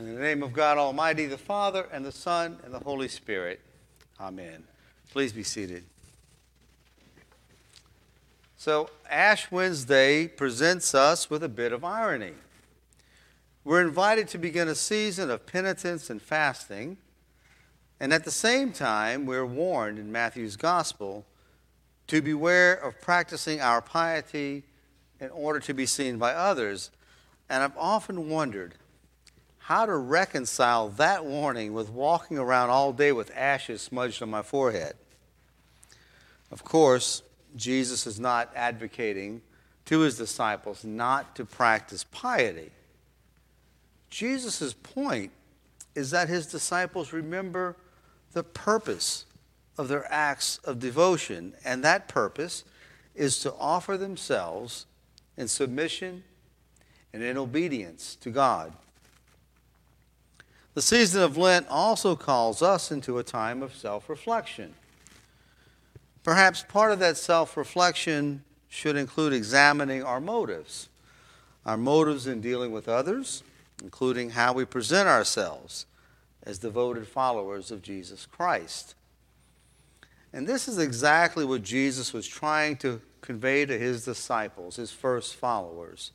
In the name of God Almighty, the Father, and the Son, and the Holy Spirit. Amen. Please be seated. So, Ash Wednesday presents us with a bit of irony. We're invited to begin a season of penitence and fasting, and at the same time, we're warned in Matthew's Gospel to beware of practicing our piety in order to be seen by others. And I've often wondered how to reconcile that warning with walking around all day with ashes smudged on my forehead. Of course, Jesus is not advocating to his disciples not to practice piety. Jesus' point is that his disciples remember the purpose of their acts of devotion, and that purpose is to offer themselves in submission and in obedience to God. The season of Lent also calls us into a time of self reflection. Perhaps part of that self reflection should include examining our motives, our motives in dealing with others, including how we present ourselves as devoted followers of Jesus Christ. And this is exactly what Jesus was trying to convey to his disciples, his first followers.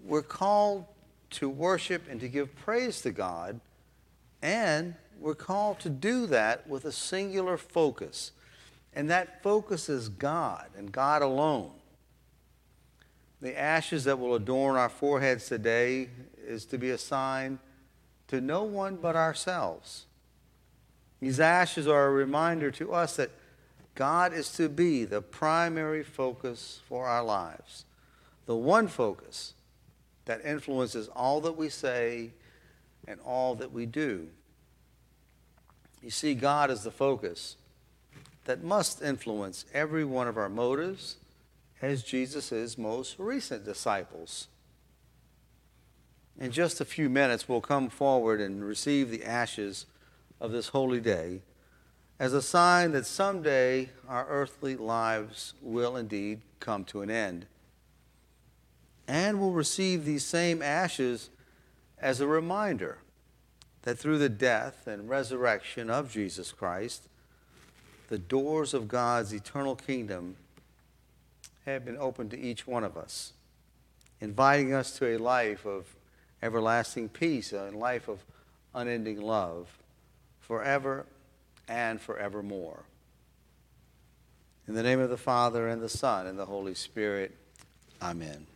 We're called to worship and to give praise to God, and we're called to do that with a singular focus. And that focus is God and God alone. The ashes that will adorn our foreheads today is to be a sign to no one but ourselves. These ashes are a reminder to us that God is to be the primary focus for our lives, the one focus that influences all that we say and all that we do. You see, God is the focus that must influence every one of our motives as Jesus' most recent disciples. In just a few minutes, we'll come forward and receive the ashes of this holy day as a sign that someday our earthly lives will indeed come to an end and will receive these same ashes as a reminder that through the death and resurrection of Jesus Christ, the doors of God's eternal kingdom have been opened to each one of us, inviting us to a life of everlasting peace, a life of unending love, forever and forevermore. In the name of the Father, and the Son, and the Holy Spirit, amen.